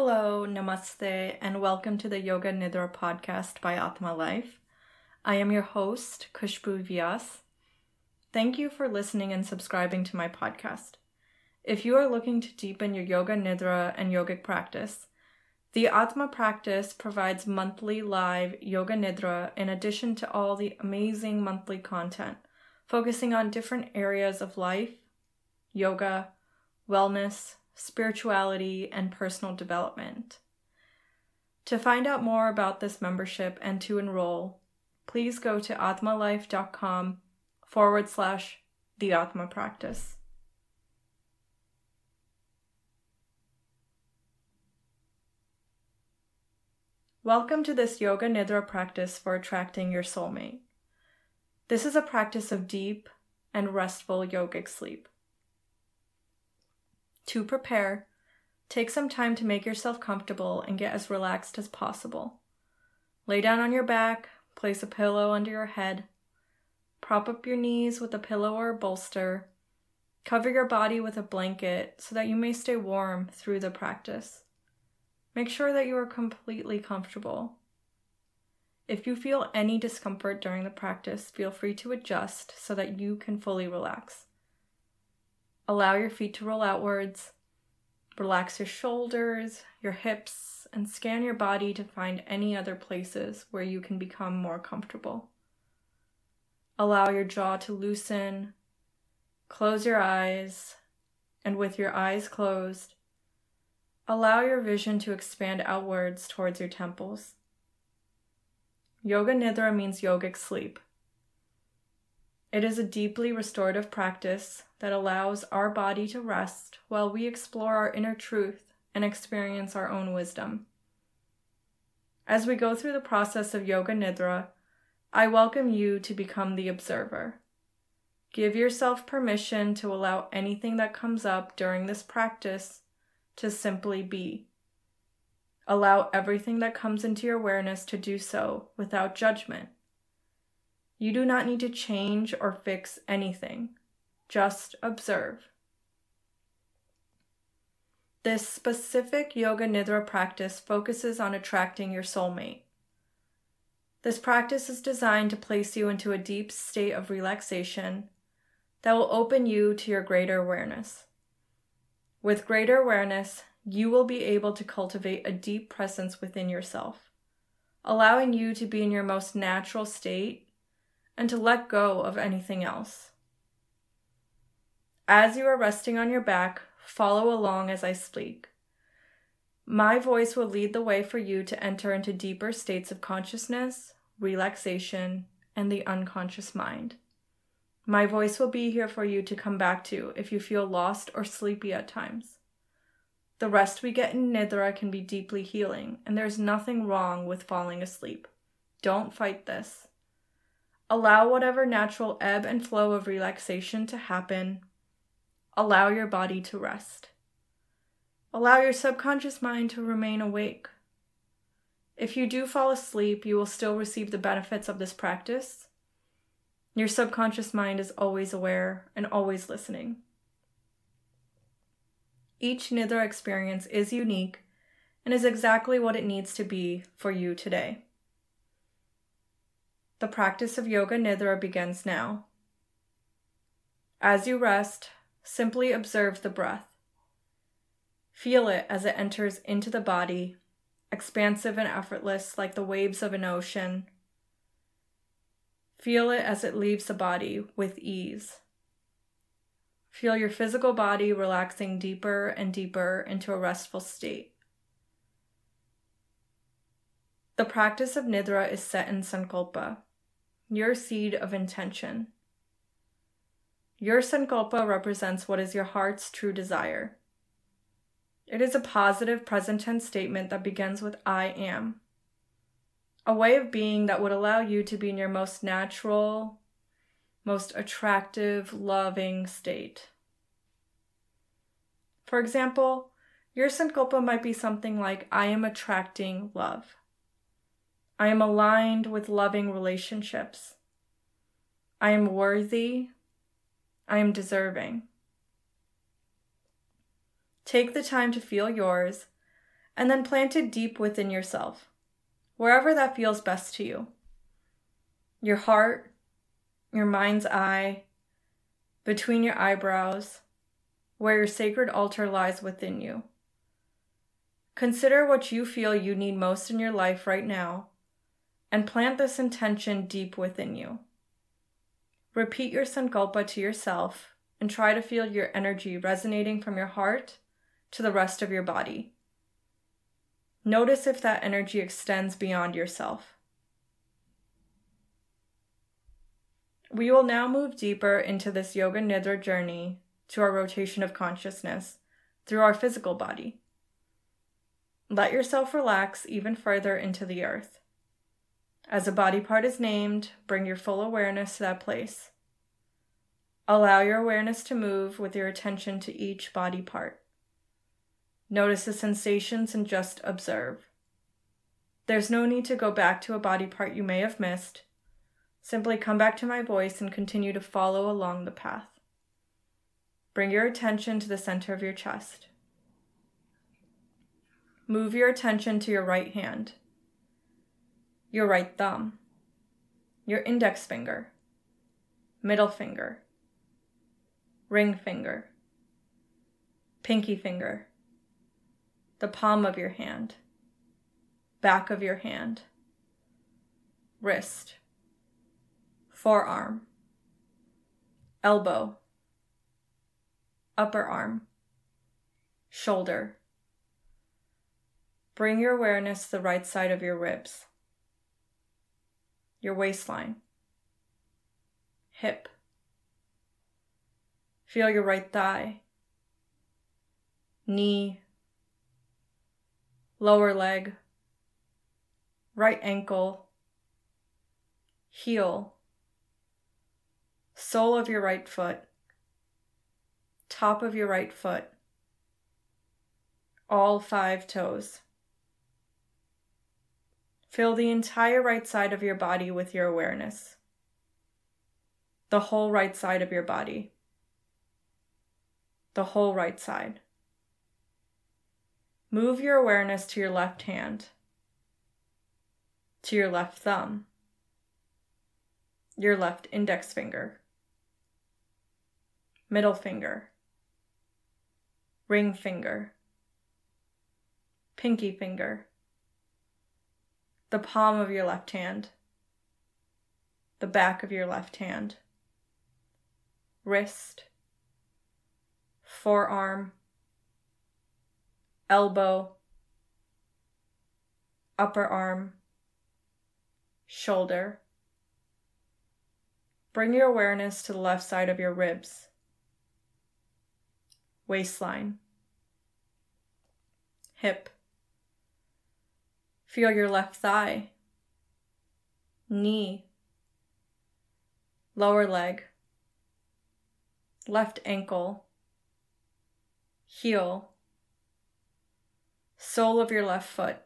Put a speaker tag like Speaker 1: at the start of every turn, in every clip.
Speaker 1: Hello, namaste, and welcome to the Yoga Nidra podcast by Aatma Life. I am your host, Kushbu Vyas. Thank you for listening and subscribing to my podcast. If you are looking to deepen your yoga nidra and yogic practice, the Aatma practice provides monthly live yoga nidra in addition to all the amazing monthly content, focusing on different areas of life, yoga, wellness, spirituality, and personal development. To find out more about this membership and to enroll, please go to aatmalife.com forward slash the Aatma practice. Welcome to this Yoga Nidra practice for attracting your soulmate. This is a practice of deep and restful yogic sleep. To prepare, take some time to make yourself comfortable and get as relaxed as possible. Lay down on your back, place a pillow under your head, prop up your knees with a pillow or a bolster, cover your body with a blanket so that you may stay warm through the practice. Make sure that you are completely comfortable. If you feel any discomfort during the practice, feel free to adjust so that you can fully relax. Allow your feet to roll outwards. Relax your shoulders, your hips, and scan your body to find any other places where you can become more comfortable. Allow your jaw to loosen. Close your eyes, and with your eyes closed, allow your vision to expand outwards towards your temples. Yoga Nidra means yogic sleep. It is a deeply restorative practice that allows our body to rest while we explore our inner truth and experience our own wisdom. As we go through the process of Yoga Nidra, I welcome you to become the observer. Give yourself permission to allow anything that comes up during this practice to simply be. Allow everything that comes into your awareness to do so without judgment. You do not need to change or fix anything, just observe. This specific Yoga Nidra practice focuses on attracting your soulmate. This practice is designed to place you into a deep state of relaxation that will open you to your greater awareness. With greater awareness, you will be able to cultivate a deep presence within yourself, allowing you to be in your most natural state and to let go of anything else. As you are resting on your back, follow along as I speak. My voice will lead the way for you to enter into deeper states of consciousness, relaxation, and the unconscious mind. My voice will be here for you to come back to if you feel lost or sleepy at times. The rest we get in Nidra can be deeply healing, and there's nothing wrong with falling asleep. Don't fight this. Allow whatever natural ebb and flow of relaxation to happen. Allow your body to rest. Allow your subconscious mind to remain awake. If you do fall asleep, you will still receive the benefits of this practice your subconscious mind is always aware and always listening. Each Nidra experience is unique and is exactly what it needs to be for you today. The practice of Yoga Nidra begins now. As you rest, simply observe the breath. Feel it as it enters into the body, expansive and effortless like the waves of an ocean Feel it as it leaves the body with ease. Feel your physical body relaxing deeper and deeper into a restful state. The practice of Nidra is set in Sankalpa, your seed of intention. Your Sankalpa represents what is your heart's true desire. It is a positive present tense statement that begins with I am a way of being that would allow you to be in your most natural, most attractive, loving state. For example, your sankalpa might be something like I am attracting love. I am aligned with loving relationships. I am worthy. I am deserving. Take the time to feel yours and then plant it deep within yourself, wherever that feels best to you. Your heart, your mind's eye, between your eyebrows, where your sacred altar lies within you. Consider what you feel you need most in your life right now and plant this intention deep within you. Repeat your sankalpa to yourself and try to feel your energy resonating from your heart to the rest of your body. Notice if that energy extends beyond yourself. We will now move deeper into this Yoga Nidra journey to our rotation of consciousness through our physical body. Let yourself relax even further into the earth. As a body part is named, bring your full awareness to that place. Allow your awareness to move with your attention to each body part. Notice the sensations and just observe. There's no need to go back to a body part you may have missed. Simply come back to my voice and continue to follow along the path. Bring your attention to the center of your chest. Move your attention to your right hand, your right thumb, your index finger, middle finger, ring finger, pinky finger, the palm of your hand, back of your hand, wrist, forearm, elbow, upper arm, shoulder. Bring your awareness to the right side of your ribs, your waistline, hip. Feel your right thigh, knee, lower leg, right ankle, heel, sole of your right foot, top of your right foot, all five toes. Fill the entire right side of your body with your awareness. The whole right side of your body. The whole right side. Move your awareness to your left hand, to your left thumb, your left index finger, middle finger, ring finger, pinky finger, the palm of your left hand, the back of your left hand, wrist, forearm, elbow, upper arm, shoulder. Bring your awareness to the left side of your ribs, waistline, hip. Feel your left thigh, knee, lower leg, left ankle, heel, sole of your left foot,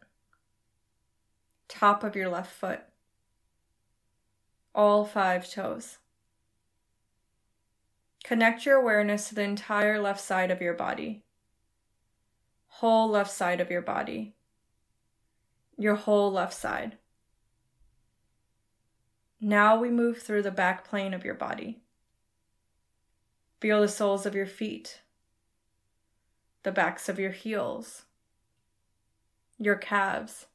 Speaker 1: top of your left foot, all five toes. Connect your awareness to the entire left side of your body, whole left side of your body, your whole left side. Now we move through the back plane of your body. Feel the soles of your feet, the backs of your heels, your calves.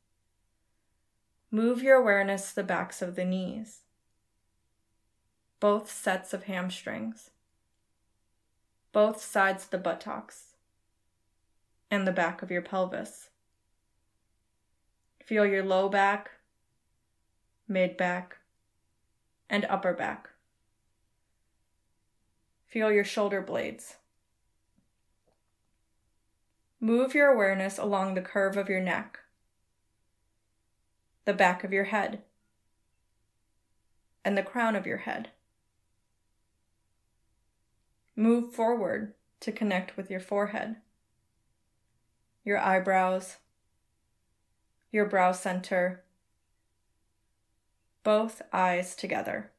Speaker 1: Move your awareness to the backs of the knees, both sets of hamstrings, both sides of the buttocks, and the back of your pelvis. Feel your low back, mid back, and upper back. Feel your shoulder blades. Move your awareness along the curve of your neck, the back of your head, and the crown of your head. Move forward to connect with your forehead, your eyebrows, your brow center, both eyes together.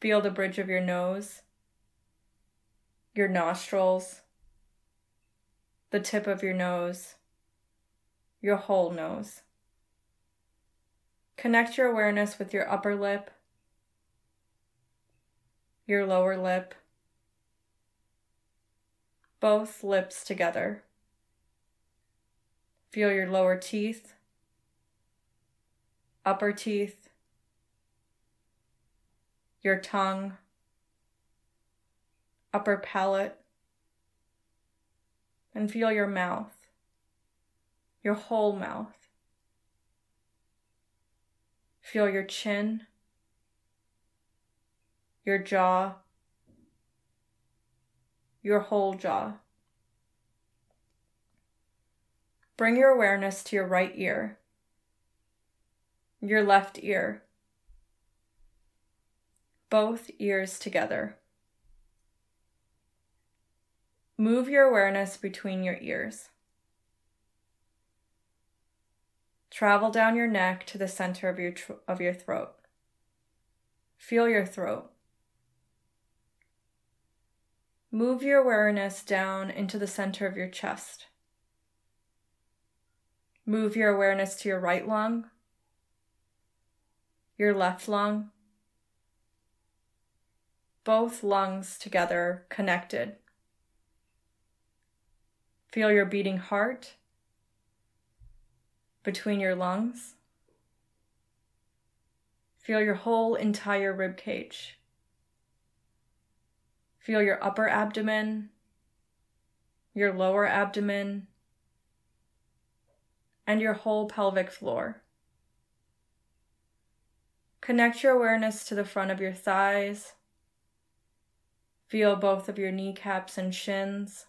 Speaker 1: Feel the bridge of your nose, your nostrils, the tip of your nose, your whole nose. Connect your awareness with your upper lip, your lower lip, both lips together. Feel your lower teeth, upper teeth, your tongue, upper palate, and feel your mouth, your whole mouth. Feel your chin, your jaw, your whole jaw. Bring your awareness to your right ear, your left ear, both ears together. Move your awareness between your ears. Travel down your neck to the center of your, tr- of your throat. Feel your throat. Move your awareness down into the center of your chest. Move your awareness to your right lung, your left lung, both lungs together connected. Feel your beating heart between your lungs. Feel your whole entire rib cage. Feel your upper abdomen, your lower abdomen, and your whole pelvic floor. Connect your awareness to the front of your thighs. Feel both of your kneecaps and shins.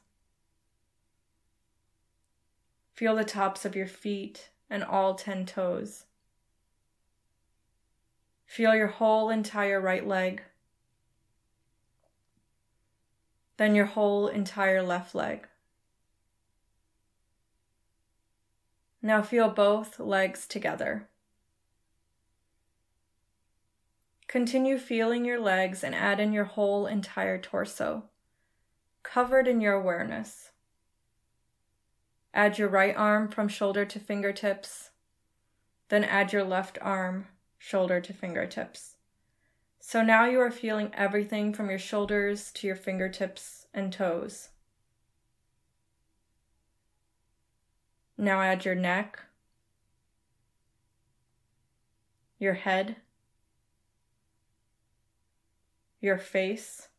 Speaker 1: Feel the tops of your feet and all 10 toes. Feel your whole entire right leg. Then your whole entire left leg. Now feel both legs together. Continue feeling your legs and add in your whole entire torso, covered in your awareness. Add your right arm from shoulder to fingertips, then add your left arm, shoulder to fingertips. So now you are feeling everything from your shoulders to your fingertips and toes. Now add your neck, your head, your face,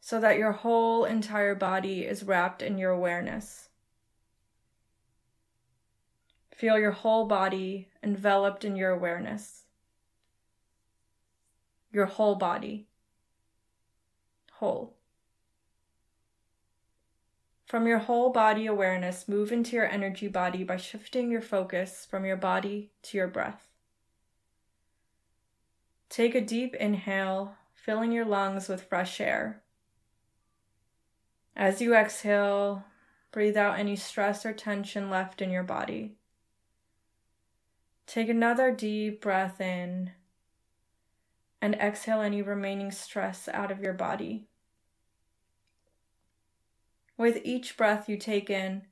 Speaker 1: so that your whole entire body is wrapped in your awareness. Feel your whole body enveloped in your awareness. Your whole body. Whole. From your whole body awareness, move into your energy body by shifting your focus from your body to your breath. Take a deep inhale, filling your lungs with fresh air. As you exhale, breathe out any stress or tension left in your body. Take another deep breath in and exhale any remaining stress out of your body. With each breath you take in,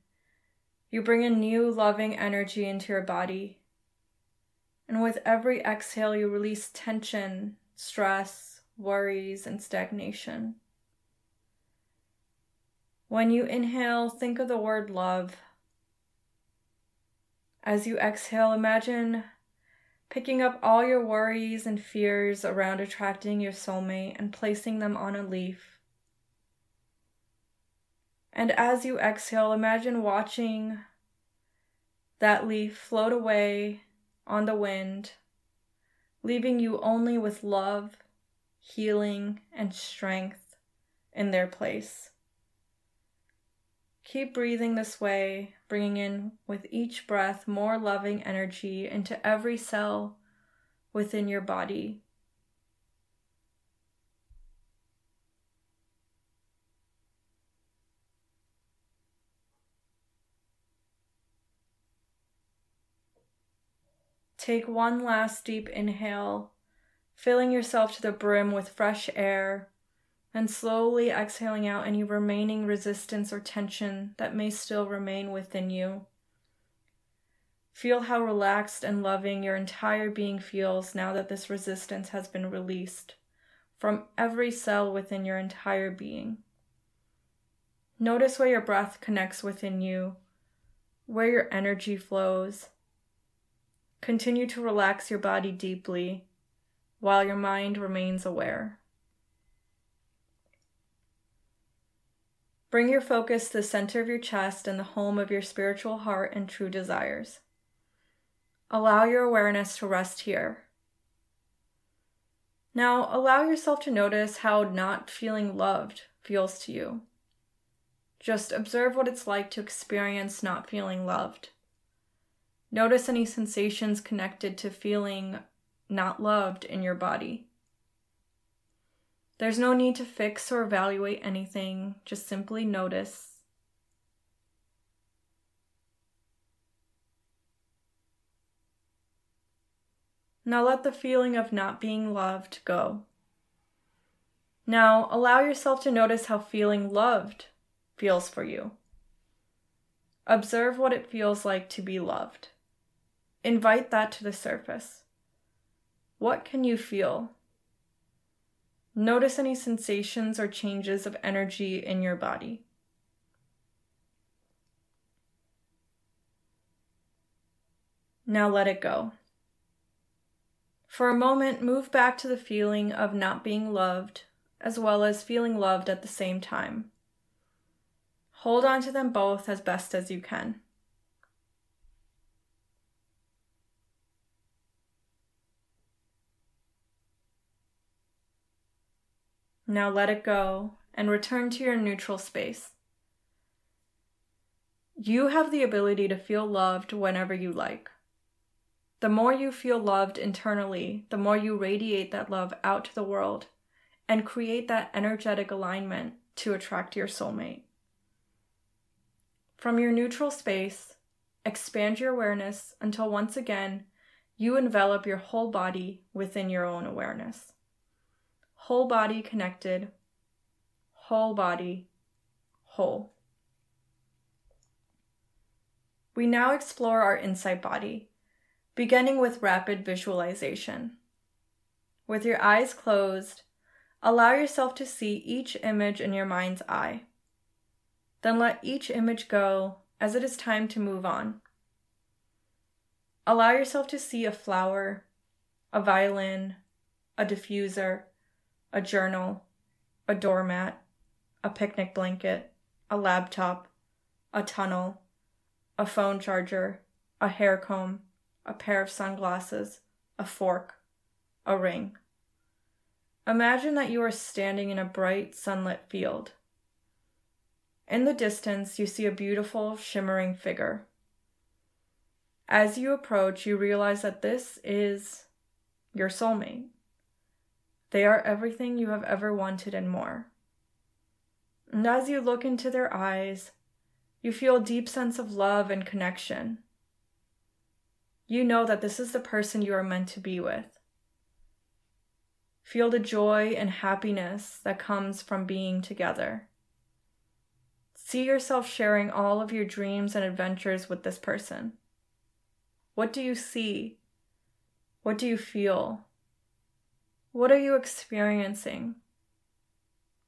Speaker 1: you bring a new loving energy into your body. And with every exhale, you release tension, stress, worries, and stagnation. When you inhale, think of the word love. As you exhale, imagine picking up all your worries and fears around attracting your soulmate and placing them on a leaf and as you exhale, imagine watching that leaf float away on the wind, leaving you only with love, healing, and strength in their place. Keep breathing this way, bringing in with each breath more loving energy into every cell within your body Take one last deep inhale, filling yourself to the brim with fresh air and slowly exhaling out any remaining resistance or tension that may still remain within you. Feel how relaxed and loving your entire being feels now that this resistance has been released from every cell within your entire being. Notice where your breath connects within you, where your energy flows. Continue to relax your body deeply while your mind remains aware. Bring your focus to the center of your chest and the home of your spiritual heart and true desires. Allow your awareness to rest here. Now, allow yourself to notice how not feeling loved feels to you. Just observe what it's like to experience not feeling loved. Notice any sensations connected to feeling not loved in your body. There's no need to fix or evaluate anything, just simply notice. Now let the feeling of not being loved go. Now allow yourself to notice how feeling loved feels for you. Observe what it feels like to be loved. Invite that to the surface. What can you feel? Notice any sensations or changes of energy in your body. Now let it go. For a moment, move back to the feeling of not being loved, as well as feeling loved at the same time. Hold on to them both as best as you can. Now let it go and return to your neutral space. You have the ability to feel loved whenever you like. The more you feel loved internally, the more you radiate that love out to the world and create that energetic alignment to attract your soulmate. From your neutral space, expand your awareness until once again you envelop your whole body within your own awareness whole body connected, whole body, whole. We now explore our inside body, beginning with rapid visualization. With your eyes closed, allow yourself to see each image in your mind's eye. Then let each image go as it is time to move on. Allow yourself to see a flower, a violin, a diffuser, a journal, a doormat, a picnic blanket, a laptop, a tunnel, a phone charger, a hair comb, a pair of sunglasses, a fork, a ring. Imagine that you are standing in a bright sunlit field. In the distance, you see a beautiful, shimmering figure. As you approach, you realize that this is your soulmate. They are everything you have ever wanted and more. And as you look into their eyes, you feel a deep sense of love and connection. You know that this is the person you are meant to be with. Feel the joy and happiness that comes from being together. See yourself sharing all of your dreams and adventures with this person. What do you see? What do you feel? What are you experiencing?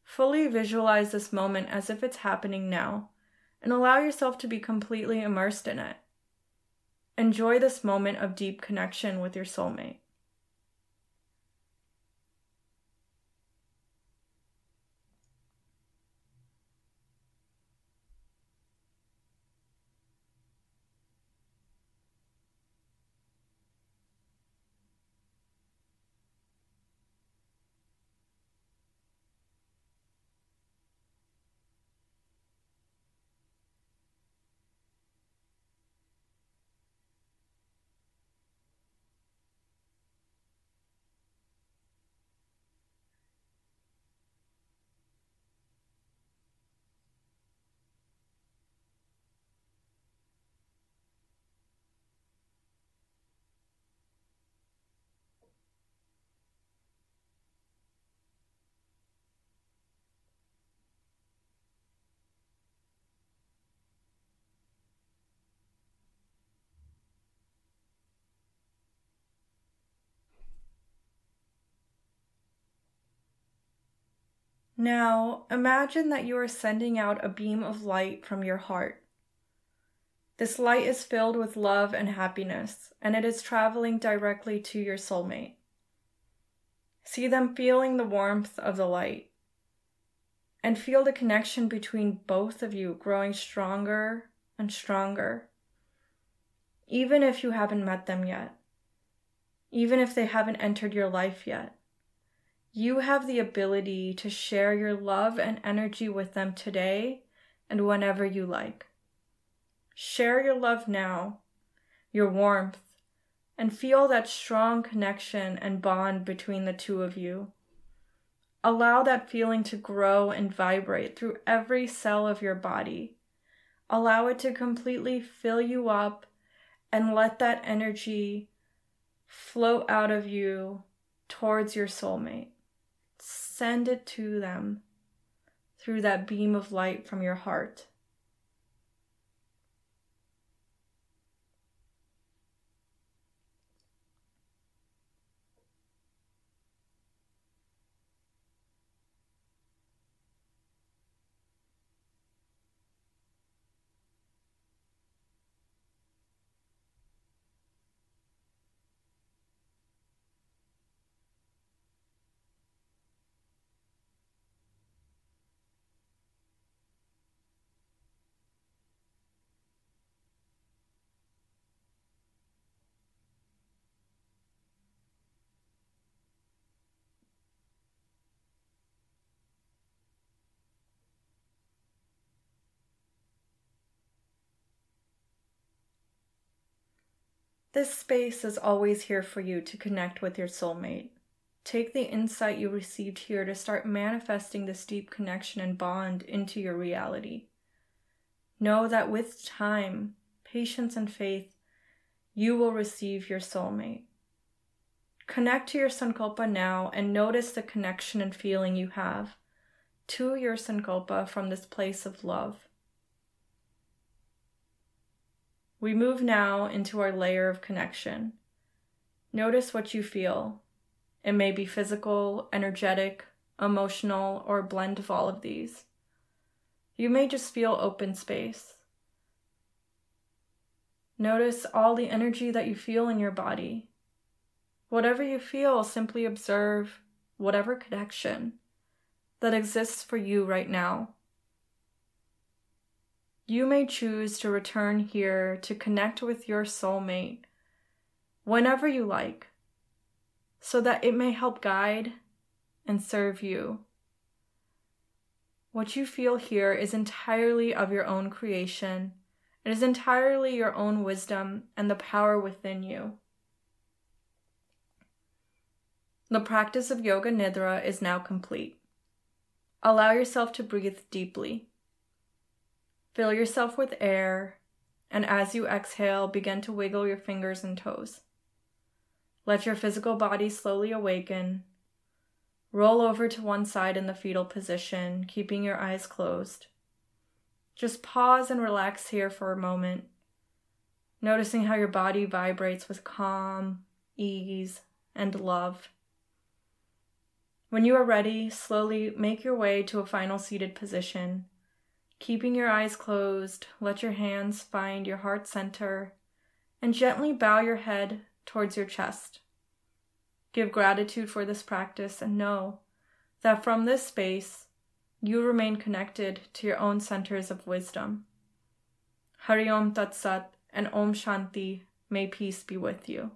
Speaker 1: Fully visualize this moment as if it's happening now and allow yourself to be completely immersed in it. Enjoy this moment of deep connection with your soulmate. Now, imagine that you are sending out a beam of light from your heart. This light is filled with love and happiness, and it is traveling directly to your soulmate. See them feeling the warmth of the light, and feel the connection between both of you growing stronger and stronger, even if you haven't met them yet, even if they haven't entered your life yet. You have the ability to share your love and energy with them today and whenever you like. Share your love now, your warmth, and feel that strong connection and bond between the two of you. Allow that feeling to grow and vibrate through every cell of your body. Allow it to completely fill you up and let that energy flow out of you towards your soulmate. Send it to them through that beam of light from your heart. This space is always here for you to connect with your soulmate. Take the insight you received here to start manifesting this deep connection and bond into your reality. Know that with time, patience, and faith, you will receive your soulmate. Connect to your Sankalpa now and notice the connection and feeling you have to your Sankalpa from this place of love. We move now into our layer of connection. Notice what you feel. It may be physical, energetic, emotional, or a blend of all of these. You may just feel open space. Notice all the energy that you feel in your body. Whatever you feel, simply observe whatever connection that exists for you right now. You may choose to return here to connect with your soulmate whenever you like, so that it may help guide and serve you. What you feel here is entirely of your own creation. It is entirely your own wisdom and the power within you. The practice of Yoga Nidra is now complete. Allow yourself to breathe deeply. Fill yourself with air, and as you exhale, begin to wiggle your fingers and toes. Let your physical body slowly awaken. Roll over to one side in the fetal position, keeping your eyes closed. Just pause and relax here for a moment, noticing how your body vibrates with calm, ease, and love. When you are ready, slowly make your way to a final seated position Keeping your eyes closed, let your hands find your heart center and gently bow your head towards your chest. Give gratitude for this practice and know that from this space, you remain connected to your own centers of wisdom. Hari Om Tat Sat and Om Shanti, may peace be with you.